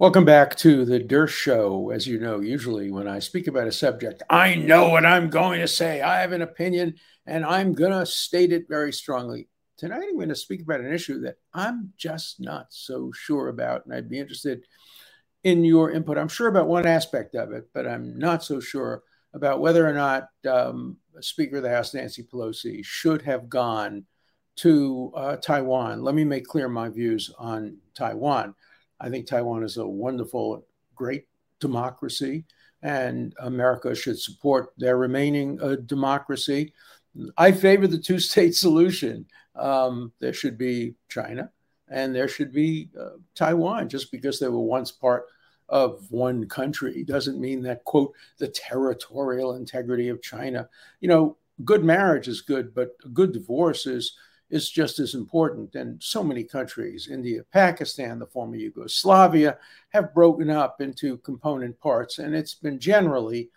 Welcome back to the Dershow. As you know, usually when I speak about a subject, I know what I'm going to say. I have an opinion and I'm going to state it very strongly. Tonight, I'm going to speak about an issue that I'm just not so sure about, and I'd be interested in your input. I'm sure about one aspect of it, but I'm not so sure about whether or not um, Speaker of the House Nancy Pelosi should have gone to uh, Taiwan. Let me make clear my views on Taiwan. I think Taiwan is a wonderful, great democracy, and America should support their remaining uh, democracy. I favor the two state solution. Um, there should be China and there should be uh, Taiwan. Just because they were once part of one country doesn't mean that, quote, the territorial integrity of China. You know, good marriage is good, but a good divorce is is just as important. And so many countries, India, Pakistan, the former Yugoslavia, have broken up into component parts, and it's been generally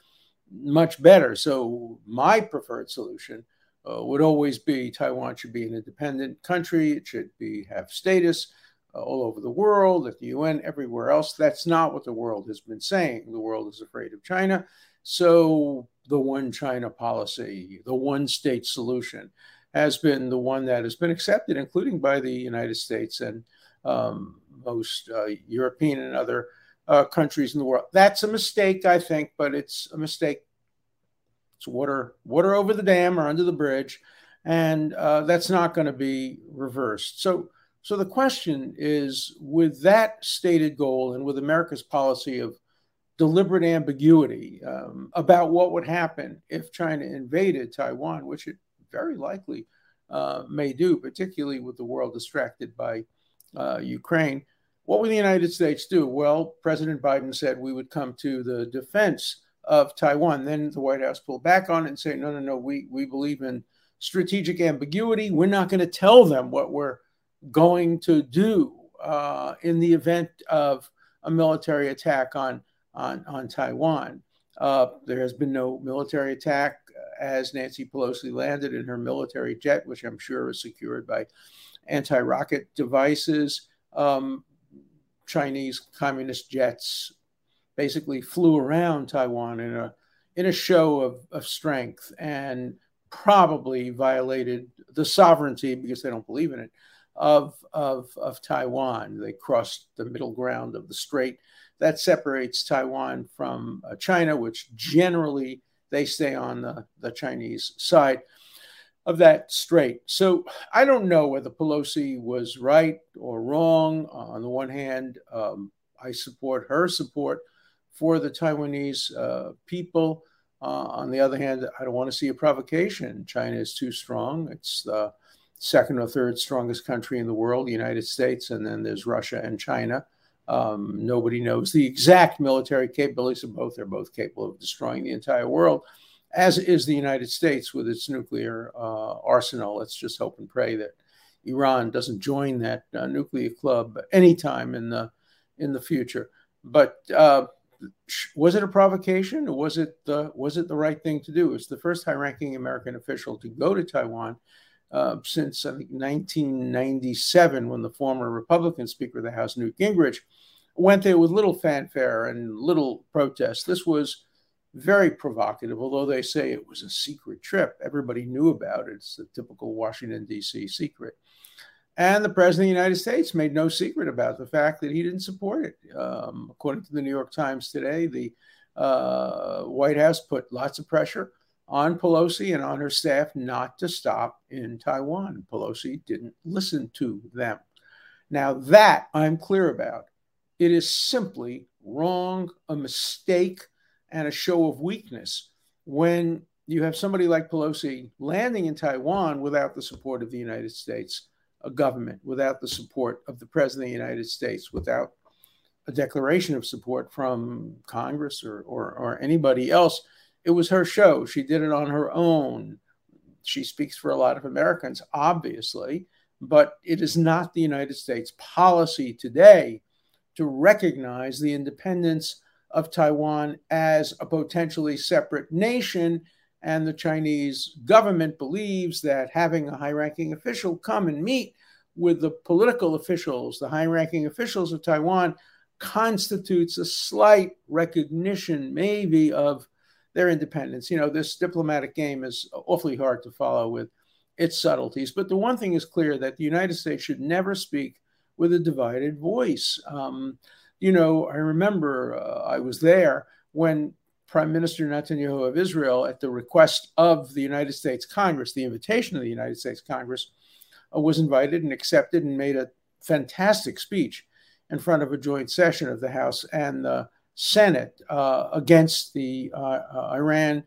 much better. So, my preferred solution uh, would always be Taiwan should be an independent country, it should be have status. Uh, all over the world, at the UN, everywhere else. That's not what the world has been saying. The world is afraid of China. So, the one China policy, the one state solution, has been the one that has been accepted, including by the United States and um, most uh, European and other uh, countries in the world. That's a mistake, I think, but it's a mistake. It's water, water over the dam or under the bridge, and uh, that's not going to be reversed. So, so the question is, with that stated goal and with America's policy of deliberate ambiguity um, about what would happen if China invaded Taiwan, which it very likely uh, may do, particularly with the world distracted by uh, Ukraine. What would the United States do? Well, President Biden said we would come to the defense of Taiwan. Then the White House pulled back on it and say, no, no, no, we, we believe in strategic ambiguity. We're not going to tell them what we're going to do uh, in the event of a military attack on, on, on Taiwan. Uh, there has been no military attack as Nancy Pelosi landed in her military jet, which I'm sure is secured by anti rocket devices. Um, Chinese communist jets basically flew around Taiwan in a in a show of, of strength and probably violated the sovereignty because they don't believe in it of, of, of Taiwan. They crossed the middle ground of the strait that separates Taiwan from uh, China, which generally they stay on the, the Chinese side of that strait. So I don't know whether Pelosi was right or wrong. Uh, on the one hand, um, I support her support for the Taiwanese uh, people. Uh, on the other hand, I don't want to see a provocation. China is too strong. It's the second or third strongest country in the world, the United States, and then there's Russia and China. Um, nobody knows the exact military capabilities of both. They're both capable of destroying the entire world, as is the United States with its nuclear uh, arsenal. Let's just hope and pray that Iran doesn't join that uh, nuclear club anytime in the in the future. But uh, was it a provocation, was it the was it the right thing to do? It's the first high-ranking American official to go to Taiwan uh, since I think 1997, when the former Republican Speaker of the House, Newt Gingrich, went there with little fanfare and little protest. This was very provocative, although they say it was a secret trip. Everybody knew about it. It's the typical Washington, D.C. secret. And the President of the United States made no secret about the fact that he didn't support it. Um, according to the New York Times today, the uh, White House put lots of pressure on Pelosi and on her staff not to stop in Taiwan. Pelosi didn't listen to them. Now, that I'm clear about. It is simply wrong, a mistake, and a show of weakness when you have somebody like Pelosi landing in Taiwan without the support of the United States government, without the support of the President of the United States, without a declaration of support from Congress or, or, or anybody else. It was her show. She did it on her own. She speaks for a lot of Americans, obviously, but it is not the United States policy today to recognize the independence of Taiwan as a potentially separate nation. And the Chinese government believes that having a high ranking official come and meet with the political officials, the high ranking officials of Taiwan, constitutes a slight recognition, maybe, of their independence. You know, this diplomatic game is awfully hard to follow with its subtleties. But the one thing is clear that the United States should never speak with a divided voice. Um, you know, I remember uh, I was there when Prime Minister Netanyahu of Israel, at the request of the United States Congress, the invitation of the United States Congress, uh, was invited and accepted and made a fantastic speech in front of a joint session of the House and the Senate uh, against the uh, uh Iran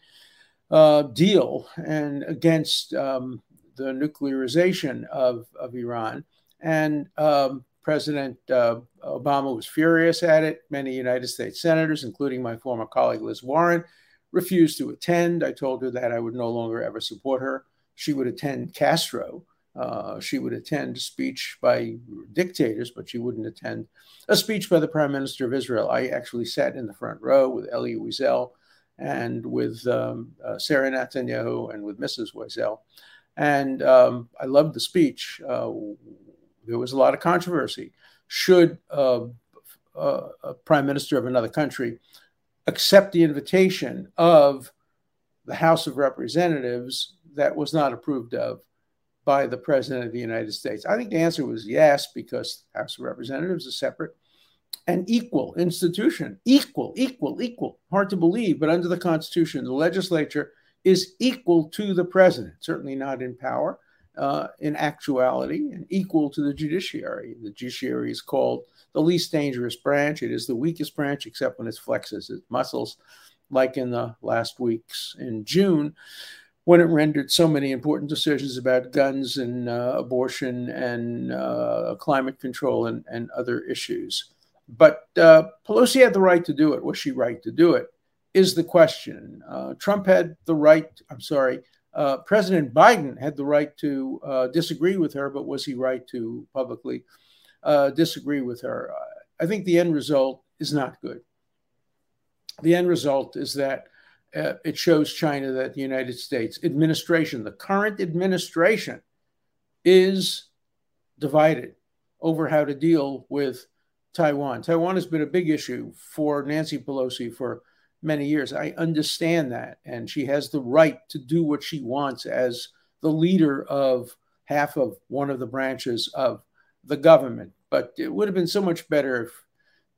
uh, deal and against um, the nuclearization of, of Iran. And um, President uh, Obama was furious at it. Many United States senators, including my former colleague Liz Warren, refused to attend. I told her that I would no longer ever support her. She would attend Castro. Uh, she would attend a speech by dictators, but she wouldn't attend a speech by the Prime Minister of Israel. I actually sat in the front row with Elie Wiesel and with um, uh, Sarah Netanyahu and with Mrs. Wiesel. And um, I loved the speech. Uh, there was a lot of controversy. Should uh, uh, a prime minister of another country accept the invitation of the House of Representatives that was not approved of by the President of the United States? I think the answer was yes, because the House of Representatives is separate and equal institution. Equal, equal, equal. Hard to believe, but under the Constitution, the legislature is equal to the president, certainly not in power, uh, in actuality, and equal to the judiciary. The judiciary is called the least dangerous branch. It is the weakest branch, except when it flexes its muscles, like in the last weeks in June, when it rendered so many important decisions about guns and uh, abortion and uh, climate control and, and other issues. But uh, Pelosi had the right to do it. Was she right to do it? is the question. Uh, Trump had the right, I'm sorry, uh, President Biden had the right to uh, disagree with her, but was he right to publicly uh, disagree with her? I think the end result is not good. The end result is that uh, it shows China that the United States administration, the current administration, is divided over how to deal with Taiwan. Taiwan has been a big issue for Nancy Pelosi for many years. I understand that. And she has the right to do what she wants as the leader of half of one of the branches of the government. But it would have been so much better if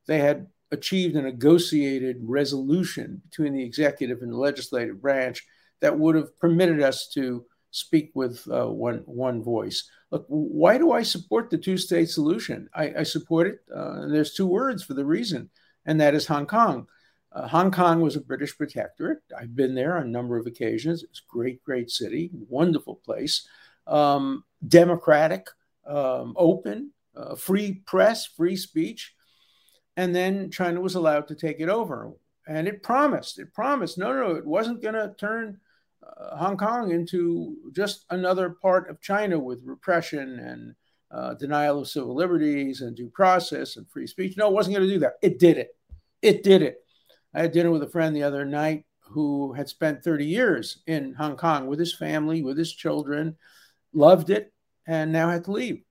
they had achieved a negotiated resolution between the executive and the legislative branch that would have permitted us to speak with uh, one one voice. Look, why do I support the two state solution? I, I support it. Uh, and there's two words for the reason, and that is Hong Kong. Uh, Hong Kong was a British protectorate. I've been there on a number of occasions. It's a great, great city, wonderful place, um, democratic, um, open, uh, free press, free speech. And then China was allowed to take it over. And it promised, it promised, no, no, it wasn't going to turn uh, Hong Kong into just another part of China with repression and uh, denial of civil liberties and due process and free speech. No, it wasn't going to do that. It did it. It did it. I had dinner with a friend the other night who had spent 30 years in Hong Kong with his family, with his children, loved it, and now had to leave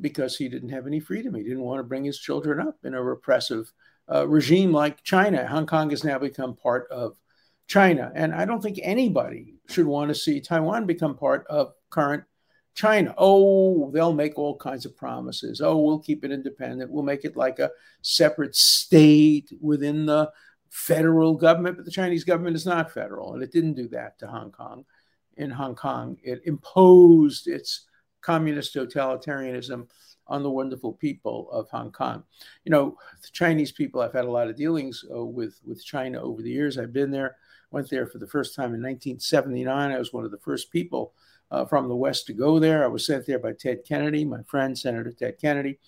because he didn't have any freedom. He didn't want to bring his children up in a repressive uh, regime like China. Hong Kong has now become part of China. And I don't think anybody should want to see Taiwan become part of current China. Oh, they'll make all kinds of promises. Oh, we'll keep it independent. We'll make it like a separate state within the federal government, but the Chinese government is not federal, and it didn't do that to Hong Kong. In Hong Kong, it imposed its communist totalitarianism on the wonderful people of Hong Kong. You know, the Chinese people, I've had a lot of dealings uh, with, with China over the years. I've been there, went there for the first time in 1979. I was one of the first people uh, from the West to go there. I was sent there by Ted Kennedy, my friend, Senator Ted Kennedy,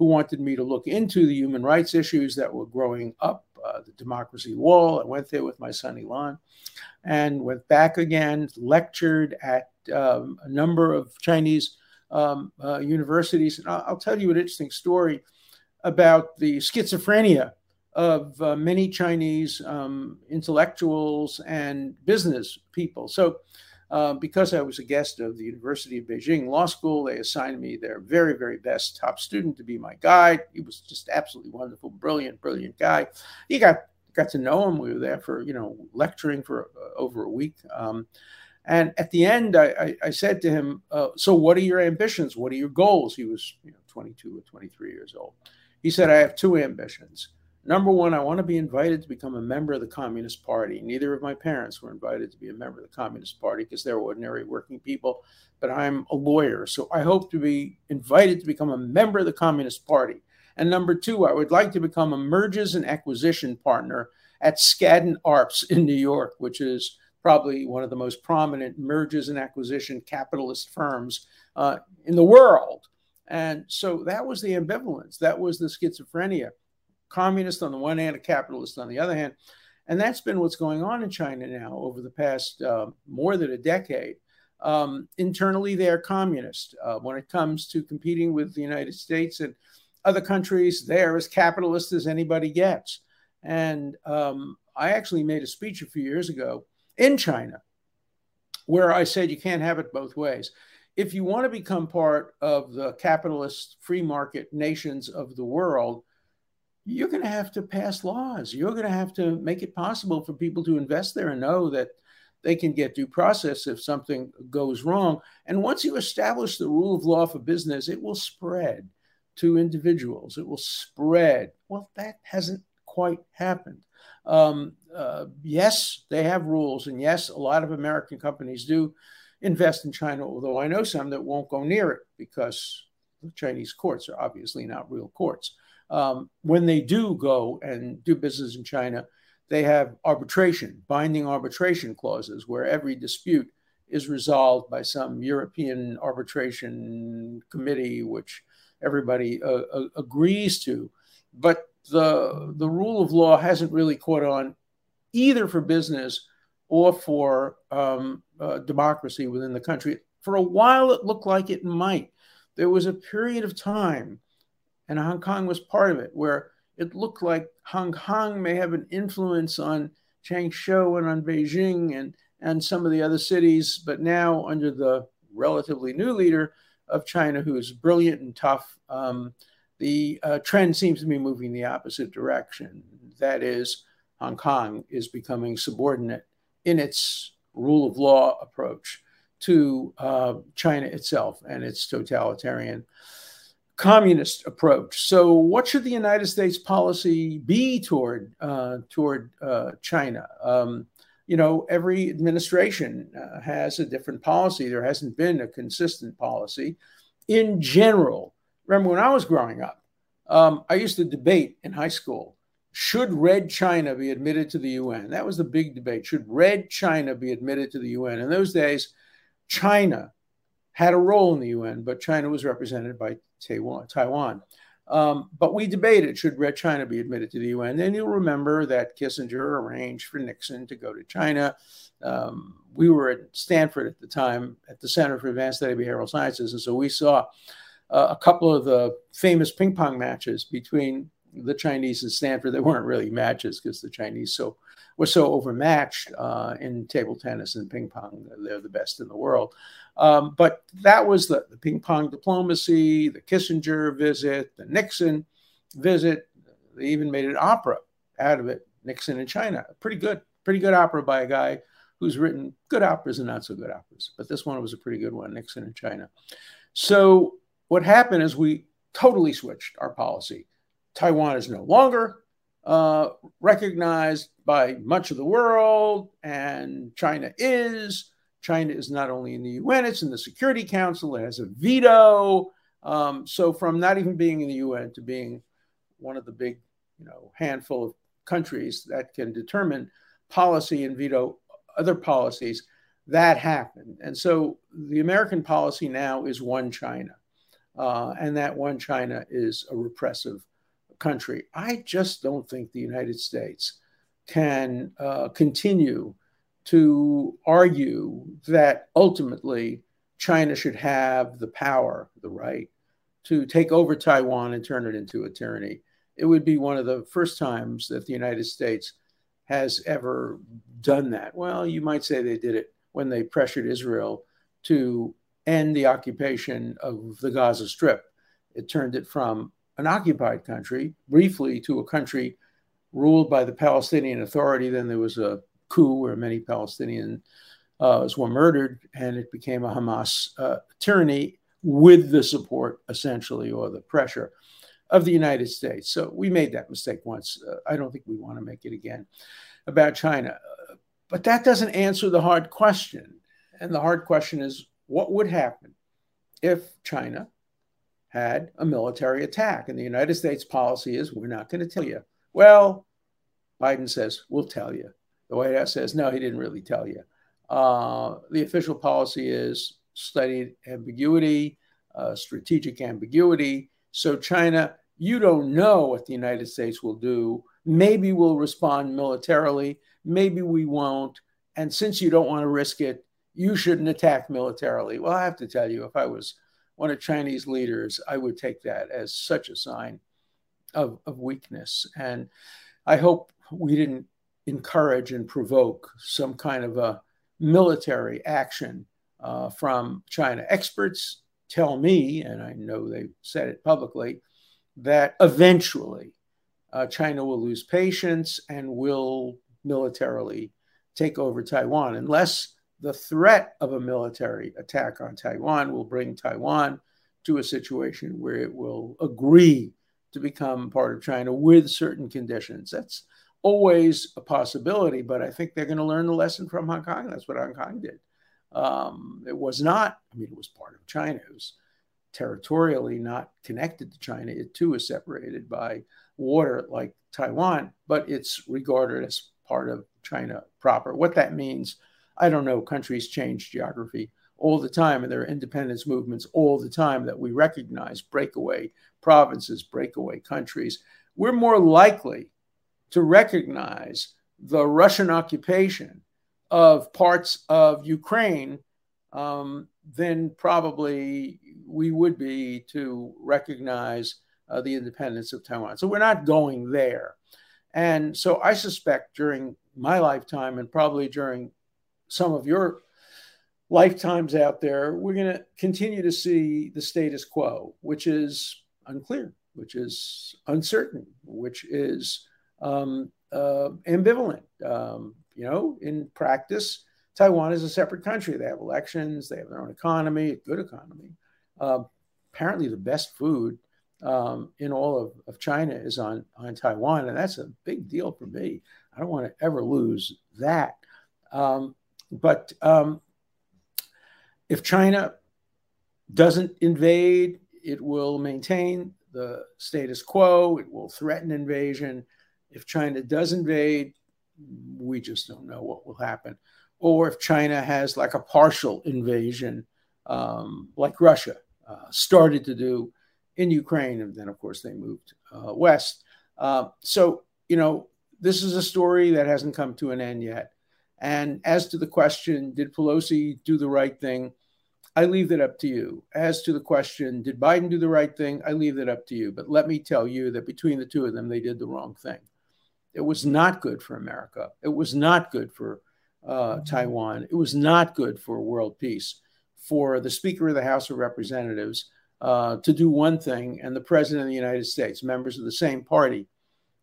who wanted me to look into the human rights issues that were growing up uh, the Democracy Wall. I went there with my son Elon and went back again, lectured at um, a number of Chinese um, uh, universities. And I'll, I'll, tell you an interesting story about the schizophrenia of uh, many Chinese um, intellectuals and business people. So Uh, because I was a guest of the University of Beijing Law School, they assigned me their very, very best top student to be my guide. He was just absolutely wonderful, brilliant, brilliant guy. He got got to know him. We were there for you know lecturing for uh, over a week. Um, and at the end, I, I, I said to him, uh, "So, what are your ambitions? What are your goals?" He was you know 22 or 23 years old. He said, "I have two ambitions." Number one, I want to be invited to become a member of the Communist Party. Neither of my parents were invited to be a member of the Communist Party because they're ordinary working people, but I'm a lawyer. So I hope to be invited to become a member of the Communist Party. And number two, I would like to become a mergers and acquisition partner at Skadden Arps in New York, which is probably one of the most prominent mergers and acquisition capitalist firms uh, in the world. And so that was the ambivalence, that was the schizophrenia communist on the one hand, a capitalist on the other hand. And that's been what's going on in China now over the past uh, more than a decade. Um, internally, they are communist. Uh, when it comes to competing with the United States and other countries, they are as capitalist as anybody gets. And um, I actually made a speech a few years ago in China where I said you can't have it both ways. If you want to become part of the capitalist free market nations of the world, you're going to have to pass laws. You're going to have to make it possible for people to invest there and know that they can get due process if something goes wrong. And once you establish the rule of law for business, it will spread to individuals. It will spread. Well, that hasn't quite happened. Um, uh, yes, they have rules, and yes, a lot of American companies do invest in China, although I know some that won't go near it because the Chinese courts are obviously not real courts um, when they do go and do business in China, they have arbitration, binding arbitration clauses, where every dispute is resolved by some European arbitration committee, which everybody uh, uh, agrees to. But the the rule of law hasn't really caught on either for business or for um, uh, democracy within the country. For a while, it looked like it might. There was a period of time and Hong Kong was part of it, where it looked like Hong Kong may have an influence on Changsha and on Beijing and, and some of the other cities. But now, under the relatively new leader of China, who is brilliant and tough, um, the uh, trend seems to be moving the opposite direction. That is, Hong Kong is becoming subordinate in its rule of law approach to uh, China itself and its totalitarian communist approach. So, what should the United States policy be toward uh, toward uh, China? Um, you know, every administration uh, has a different policy. There hasn't been a consistent policy. In general, remember when I was growing up, um, I used to debate in high school: should Red China be admitted to the UN? That was the big debate. Should Red China be admitted to the UN? In those days, China had a role in the UN, but China was represented by Taiwan. Um, but we debated should Red China be admitted to the UN. Then you'll remember that Kissinger arranged for Nixon to go to China. Um, we were at Stanford at the time at the Center for Advanced Study of Behavioral Sciences, and so we saw uh, a couple of the famous ping pong matches between the Chinese and Stanford. They weren't really matches because the Chinese so were so overmatched uh, in table tennis and ping pong. They're the best in the world. Um, but that was the, the, ping pong diplomacy, the Kissinger visit, the Nixon visit. They even made an opera out of it, Nixon in China. Pretty good, pretty good opera by a guy who's written good operas and not so good operas. But this one was a pretty good one, Nixon in China. So what happened is we totally switched our policy. Taiwan is no longer uh, recognized by much of the world, and China is. China is not only in the UN, it's in the Security Council, it has a veto. Um, so, from not even being in the UN to being one of the big, you know, handful of countries that can determine policy and veto other policies, that happened. And so, the American policy now is one China. Uh, and that one China is a repressive country. I just don't think the United States can uh, continue to argue that ultimately China should have the power, the right to take over Taiwan and turn it into a tyranny. It would be one of the first times that the United States has ever done that. Well, you might say they did it when they pressured Israel to end the occupation of the Gaza Strip. It turned it from an occupied country briefly to a country ruled by the Palestinian Authority. Then there was a coup where many Palestinians uh, were murdered, and it became a Hamas uh, tyranny with the support, essentially, or the pressure of the United States. So we made that mistake once. Uh, I don't think we want to make it again about China. But that doesn't answer the hard question. And the hard question is what would happen if China had a military attack? And the United States policy is we're not going to tell you. Well, Biden says, we'll tell you. The White House says, no, he didn't really tell you. Uh, the official policy is studied ambiguity, uh, strategic ambiguity. So, China, you don't know what the United States will do. Maybe we'll respond militarily, maybe we won't. And since you don't want to risk it, you shouldn't attack militarily. Well, I have to tell you, if I was one of Chinese leaders, I would take that as such a sign of, of weakness. And I hope we didn't encourage and provoke some kind of a military action uh, from China. Experts tell me, and I know they've said it publicly, that eventually uh, China will lose patience and will militarily take over Taiwan, unless the threat of a military attack on Taiwan will bring Taiwan to a situation where it will agree to become part of China with certain conditions. That's always a possibility, but I think they're going to learn the lesson from Hong Kong. That's what Hong Kong did. Um, it was not, I mean, it was part of China. It was territorially not connected to China. It too is separated by water like Taiwan, but it's regarded as part of China proper. What that means, I don't know. Countries change geography all the time, and there are independence movements all the time that we recognize breakaway provinces, breakaway countries. We're more likely to recognize the Russian occupation of parts of Ukraine um, than probably we would be to recognize uh, the independence of Taiwan. So we're not going there. And so I suspect during my lifetime and probably during some of your lifetimes out there, we're going to continue to see the status quo, which is unclear, which is uncertain, which is um, uh, ambivalent. Um, you know, in practice, Taiwan is a separate country. They have elections, they have their own economy, a good economy. Uh, apparently, the best food um, in all of, of China is on, on Taiwan, and that's a big deal for me. I don't want to ever lose that. Um, but um, if China doesn't invade, it will maintain the status quo, it will threaten invasion. If China does invade, we just don't know what will happen. Or if China has like a partial invasion, um, like Russia uh, started to do in Ukraine, and then of course they moved uh, west. Uh, so you know this is a story that hasn't come to an end yet. And as to the question, did Pelosi do the right thing? I leave that up to you. As to the question, did Biden do the right thing? I leave that up to you. But let me tell you that between the two of them, they did the wrong thing. It was not good for America. It was not good for uh. Taiwan. It was not good for world peace. For the Speaker of the House of Representatives uh, to do one thing and the President of the United States, members of the same party,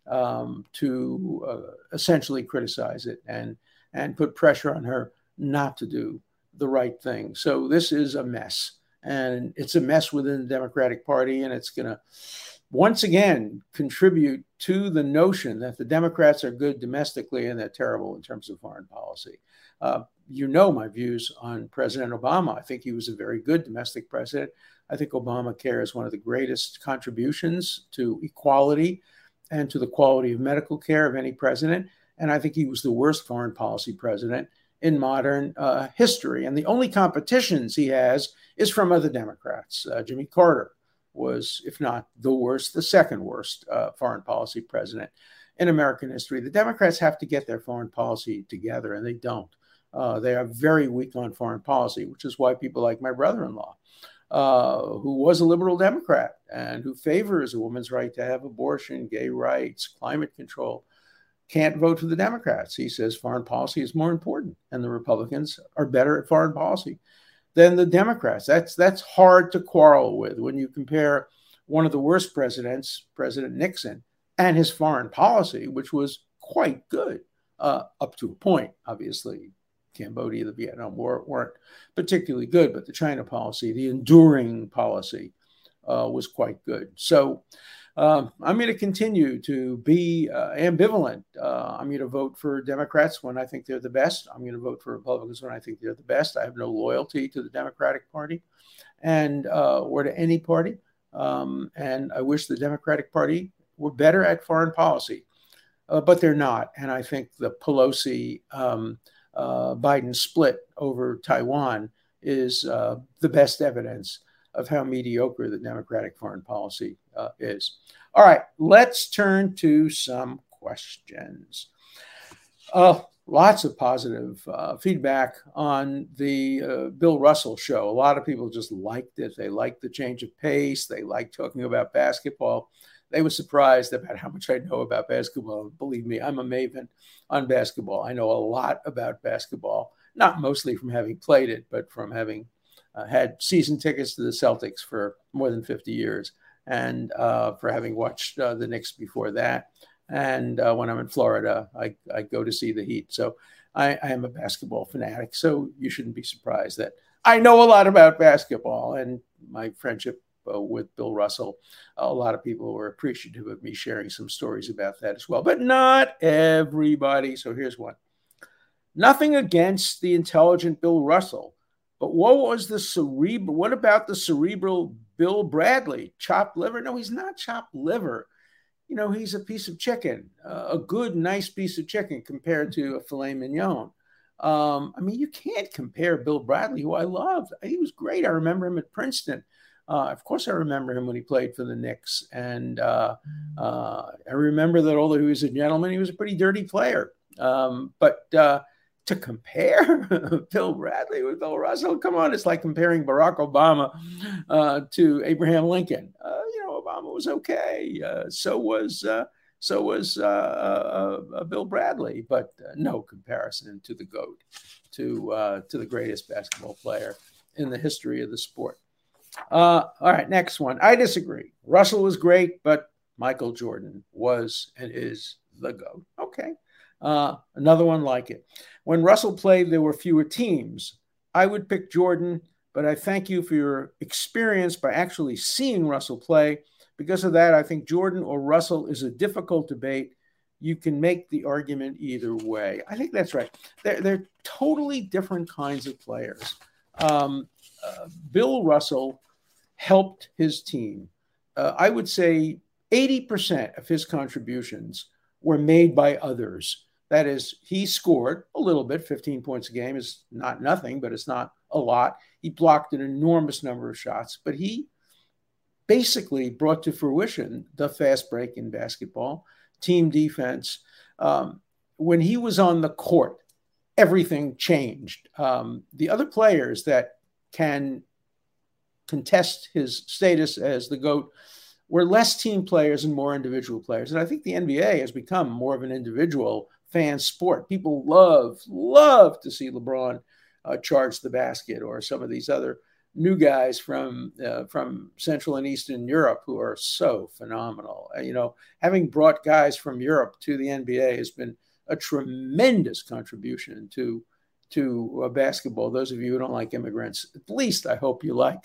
um, to uh, essentially criticize it and and put pressure on her not to do the right thing. So this is a mess, and it's a mess within the Democratic Party, and it's going to once again contribute to the notion that the Democrats are good domestically and they're terrible in terms of foreign policy. Uh, you know my views on President Obama. I think he was a very good domestic president. I think Obamacare is one of the greatest contributions to equality and to the quality of medical care of any president. And I think he was the worst foreign policy president in modern uh, history. And the only competitions he has is from other Democrats. Uh, Jimmy Carter was, if not the worst, the second worst uh, foreign policy president in American history. The Democrats have to get their foreign policy together, and they don't. Uh, they are very weak on foreign policy, which is why people like my brother in law, uh, who was a liberal Democrat and who favors a woman's right to have abortion, gay rights, climate control, can't vote for the Democrats. He says foreign policy is more important, and the Republicans are better at foreign policy than the Democrats. That's that's hard to quarrel with when you compare one of the worst presidents, President Nixon, and his foreign policy, which was quite good uh, up to a point. Obviously, Cambodia, the Vietnam War weren't particularly good, but the China policy, the enduring policy, uh, was quite good. So um, I'm going to continue to be uh, ambivalent. Uh, I'm going to vote for Democrats when I think they're the best. I'm going to vote for Republicans when I think they're the best. I have no loyalty to the Democratic Party and uh, or to any party. Um, and I wish the Democratic Party were better at foreign policy, uh, but they're not. And I think the Pelosi um, uh, Biden split over Taiwan is uh, the best evidence of how mediocre the Democratic foreign policy uh, is. All right, let's turn to some questions. Uh, lots of positive uh, feedback on the uh, Bill Russell show. A lot of people just liked it. They liked the change of pace. They liked talking about basketball. They were surprised about how much I know about basketball. Believe me, I'm a maven on basketball. I know a lot about basketball, not mostly from having played it, but from having uh, had season tickets to the Celtics for more than 50 years, and uh, for having watched uh, the Knicks before that. And uh, when I'm in Florida, I, I, go to see the Heat. So I, I, am a basketball fanatic. So you shouldn't be surprised that I know a lot about basketball and my friendship uh, with Bill Russell. A lot of people were appreciative of me sharing some stories about that as well, but not everybody. So here's one. Nothing against the intelligent Bill Russell but what was the cerebral? What about the cerebral Bill Bradley? Chopped liver? No, he's not chopped liver. You know, he's a piece of chicken, uh, a good, nice piece of chicken compared to a filet mignon. Um, I mean, you can't compare Bill Bradley, who I loved. He was great. I remember him at Princeton. Uh, of course, I remember him when he played for the Knicks. And uh, uh, I remember that although he was a gentleman, he was a pretty dirty player. Um, but uh, to compare Bill Bradley with Bill Russell. Come on, it's like comparing Barack Obama uh, to Abraham Lincoln. Uh, you know, Obama was okay. Uh, so was uh, so was uh, uh, Bill Bradley, but no comparison to the goat, to to the greatest basketball player in the history of the sport. all right, next one. I disagree. Russell was great, but Michael Jordan was and is the goat. Okay. Uh, another one like it. When Russell played, there were fewer teams. I would pick Jordan, but I thank you for your experience by actually seeing Russell play. Because of that, I think Jordan or Russell is a difficult debate. You can make the argument either way. I think that's right. They're, they're totally different kinds of players. Um, uh, Bill Russell helped his team. Uh, I would say 80% of his contributions were made by others. That is, he scored a little bit. 15 points a game is not nothing, but it's not a lot. He blocked an enormous number of shots, but he basically brought to fruition the fast break in basketball, team defense. Um, when he was on the court, everything changed. Um, the other players that can contest his status as the GOAT were less team players and more individual players. And I think the NBA has become more of an individual fan sport. People love, love to see LeBron uh, charge the basket or some of these other new guys from uh, from Central and Eastern Europe who are so phenomenal. Uh, you know, having brought guys from Europe to the NBA has been a tremendous contribution to to uh, basketball. Those of you who don't like immigrants, at least I hope you like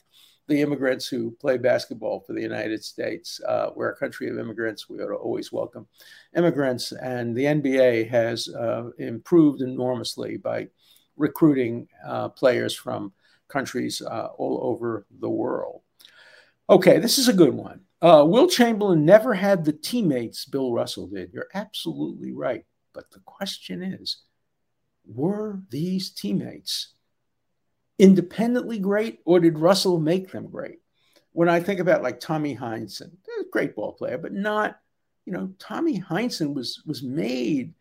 the immigrants who play basketball for the United States. Uh, we're a country of immigrants. We ought to always welcome immigrants. And the NBA has uh, improved enormously by recruiting uh, players from countries uh, all over the world. Okay, this is a good one. Uh, Wilt Chamberlain never had the teammates Bill Russell did. You're absolutely right. But the question is were these teammates independently great, or did Russell make them great? When I think about like Tommy Heinsohn, great ball player, but not, you know, Tommy Heinsohn was was made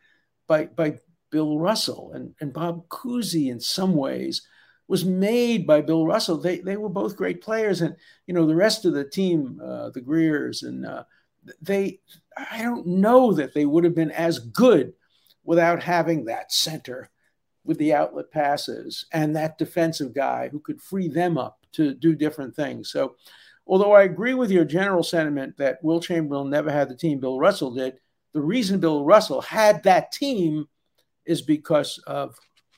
by by Bill Russell and, and Bob Cousy in some ways was made by Bill Russell. They they were both great players, and you know the rest of the team, uh, the Greers and uh, they, I don't know that they would have been as good without having that center with the outlet passes and that defensive guy who could free them up to do different things. So, although I agree with your general sentiment that Wilt Chamberlain never had the team Bill Russell did, the reason Bill Russell had that team is because of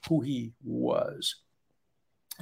who he was.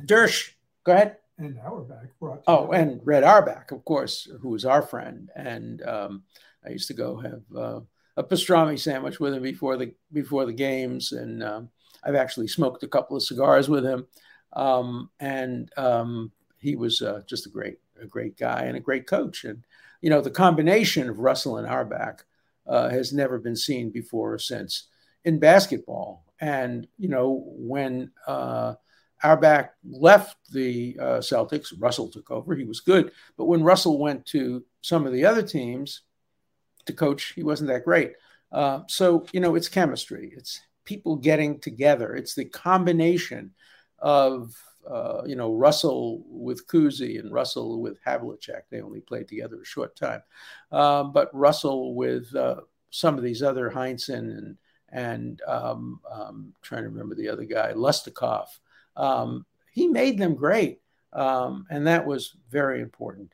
Dersh, go ahead. And Auerbach brought. Oh, and Red Auerbach, of course, who was our friend, and um, I used to go have uh, a pastrami sandwich with him before the before the games, and um, I've actually smoked a couple of cigars with him, um, and um, he was uh, just a great a great guy and a great coach. And you know, the combination of Russell and Auerbach uh, has never been seen before or since in basketball. And you know, when uh, left the uh, Celtics, Russell took over. He was good, but when Russell went to some of the other teams to coach, he wasn't that great. Uh, so you know, it's chemistry. It's people getting together. It's the combination of uh, you know Russell with Cousy and Russell with Havlicek. They only played together a short time, um, but Russell with uh, some of these other Heinsohn and and um, um, trying to remember the other guy, Loscutoff. Um, he made them great, um, and that was very important.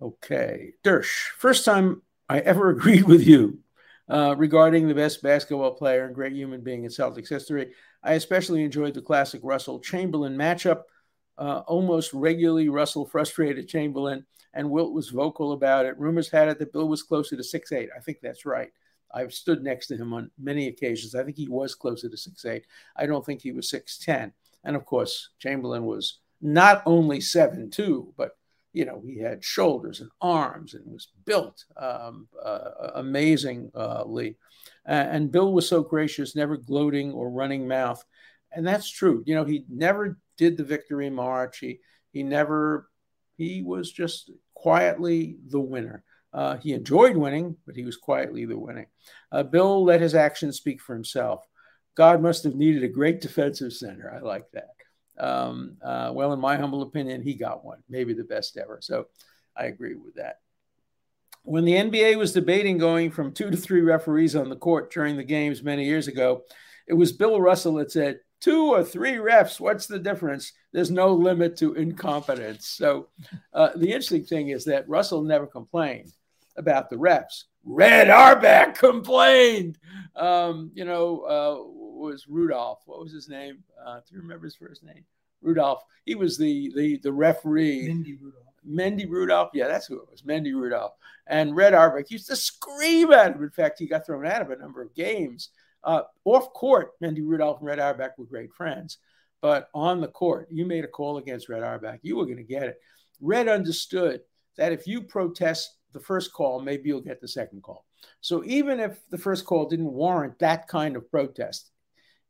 Okay, Dersh, first time I ever agreed with you uh, regarding the best basketball player and great human being in Celtics history. I especially enjoyed the classic Russell Chamberlain matchup. Uh, almost regularly, Russell frustrated Chamberlain, and Wilt was vocal about it. Rumors had it that Bill was closer to six eight. I think that's right. I've stood next to him on many occasions. I think he was closer to six eight. I don't think he was 6'10. And of course, Chamberlain was not only seven two, but you know, he had shoulders and arms and was built um, uh, amazingly. and Bill was so gracious, never gloating or running mouth. And that's true. You know, he never did the victory march. He, he never, he was just quietly the winner. Uh, he enjoyed winning, but he was quietly the winning. Uh, Bill let his actions speak for himself. God must have needed a great defensive center. I like that. Um, uh, well, in my humble opinion, he got one, maybe the best ever. So I agree with that. When the NBA was debating going from two to three referees on the court during the games many years ago, it was Bill Russell that said, two or three refs, what's the difference? There's no limit to incompetence. So uh, the interesting thing is that Russell never complained about the refs. Red Auerbach complained. Um, you know, uh, was Rudolph. What was his name? Uh, do you remember his first name? Rudolph. He was the the the referee. Mendy Rudolph. Mendy Rudolph. Yeah, that's who it was. Mendy Rudolph. And Red Auerbach used to scream at him. In fact, he got thrown out of a number of games. Uh, off court, Mendy Rudolph and Red Auerbach were great friends. But on the court, you made a call against Red Auerbach. You were going to get it. Red understood that if you protest the first call, maybe you'll get the second call. So even if the first call didn't warrant that kind of protest,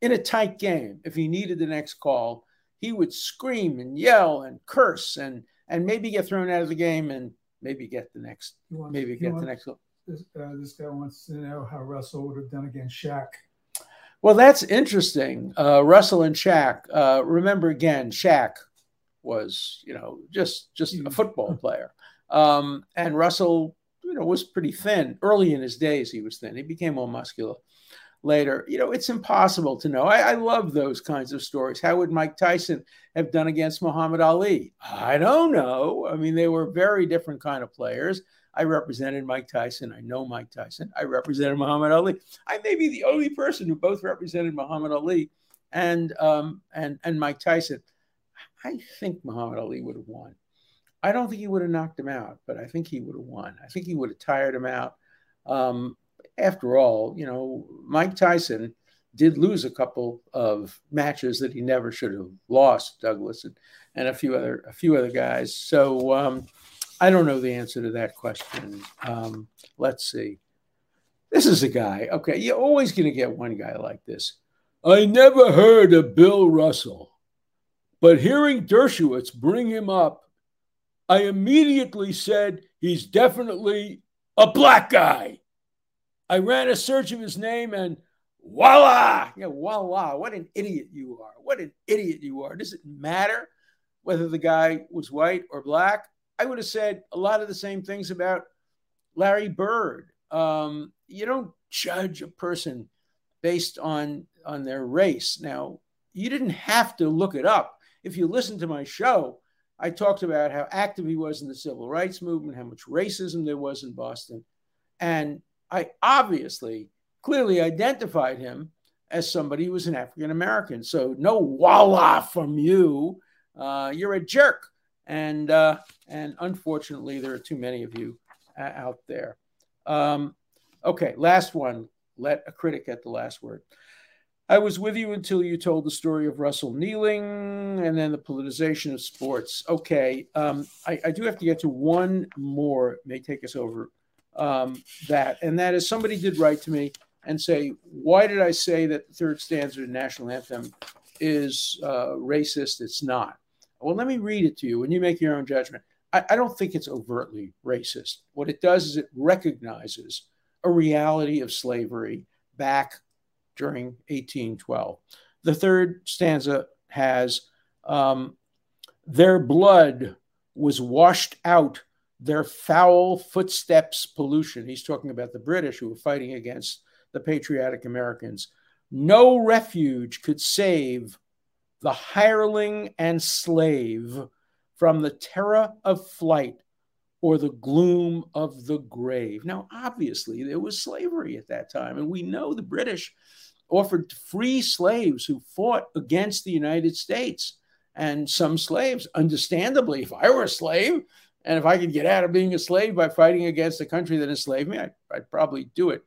in a tight game, if he needed the next call, he would scream and yell and curse and and maybe get thrown out of the game and maybe get the next wants, maybe get wants, the next call. This, uh, this, guy wants to know how Russell would have done against Shaq. Well, that's interesting. Uh, Russell and Shaq. Uh, remember again, Shaq was you know just just a football player, um, and Russell you know was pretty thin early in his days. He was thin. He became more muscular later. You know, it's impossible to know. I, I, love those kinds of stories. How would Mike Tyson have done against Muhammad Ali? I don't know. I mean, they were very different kind of players. I represented Mike Tyson. I know Mike Tyson. I represented Muhammad Ali. I may be the only person who both represented Muhammad Ali and um, and and Mike Tyson. I think Muhammad Ali would have won. I don't think he would have knocked him out, but I think he would have won. I think he would have tired him out. Um, after all, you know, Mike Tyson did lose a couple of matches that he never should have lost, Douglas and, and a few other a few other guys. So um, I don't know the answer to that question. Um, let's see. This is a guy. Okay, you're always going to get one guy like this. I never heard of Bill Russell, but hearing Dershowitz bring him up, I immediately said he's definitely a black guy. I ran a search of his name and voila, know, voila, what an idiot you are. What an idiot you are. Does it matter whether the guy was white or black? I would have said a lot of the same things about Larry Bird. Um, you don't judge a person based on on their race. Now, you didn't have to look it up. If you listen to my show, I talked about how active he was in the civil rights movement, how much racism there was in Boston. And I obviously clearly identified him as somebody who was an African American. So no voila from you. Uh, you're a jerk. And uh, and unfortunately, there are too many of you uh, out there. Um, okay, last one. Let a critic get the last word. I was with you until you told the story of Russell kneeling and then the politicization of sports. Okay, um, I, I, do have to get to one more, may take us over um, that, and that is somebody did write to me and say, Why did I say that the third stanza of the national anthem is uh, racist? It's not. Well, let me read it to you and you make your own judgment. I, I don't think it's overtly racist. What it does is it recognizes a reality of slavery back during 1812. The third stanza has um, their blood was washed out, their foul footsteps pollution. He's talking about the British who were fighting against the patriotic Americans. No refuge could save the hireling and slave from the terror of flight or the gloom of the grave. Now, obviously, there was slavery at that time, and we know the British offered free slaves who fought against the United States. And some slaves, understandably, if I were a slave and if I could get out of being a slave by fighting against a country that enslaved me, I'd, I'd probably do it.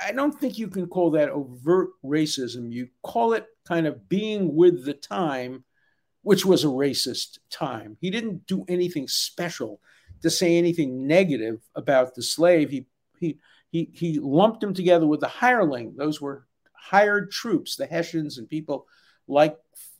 I don't think you can call that overt racism. You call it kind of being with the time, which was a racist time. He didn't do anything special to say anything negative about the slave. He he he he lumped them together with the hireling. Those were hired troops, the Hessians and people like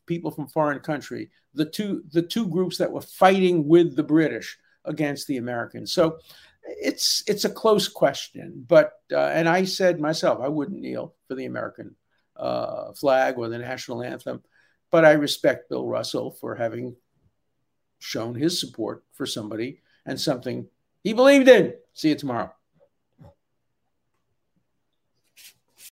people from foreign country, the two the two groups that were fighting with the British against the Americans. So it's it's a close question, but uh, and I said myself I wouldn't kneel for the American uh, flag or the national anthem, but I respect Bill Russell for having shown his support for somebody and something he believed in. See you tomorrow.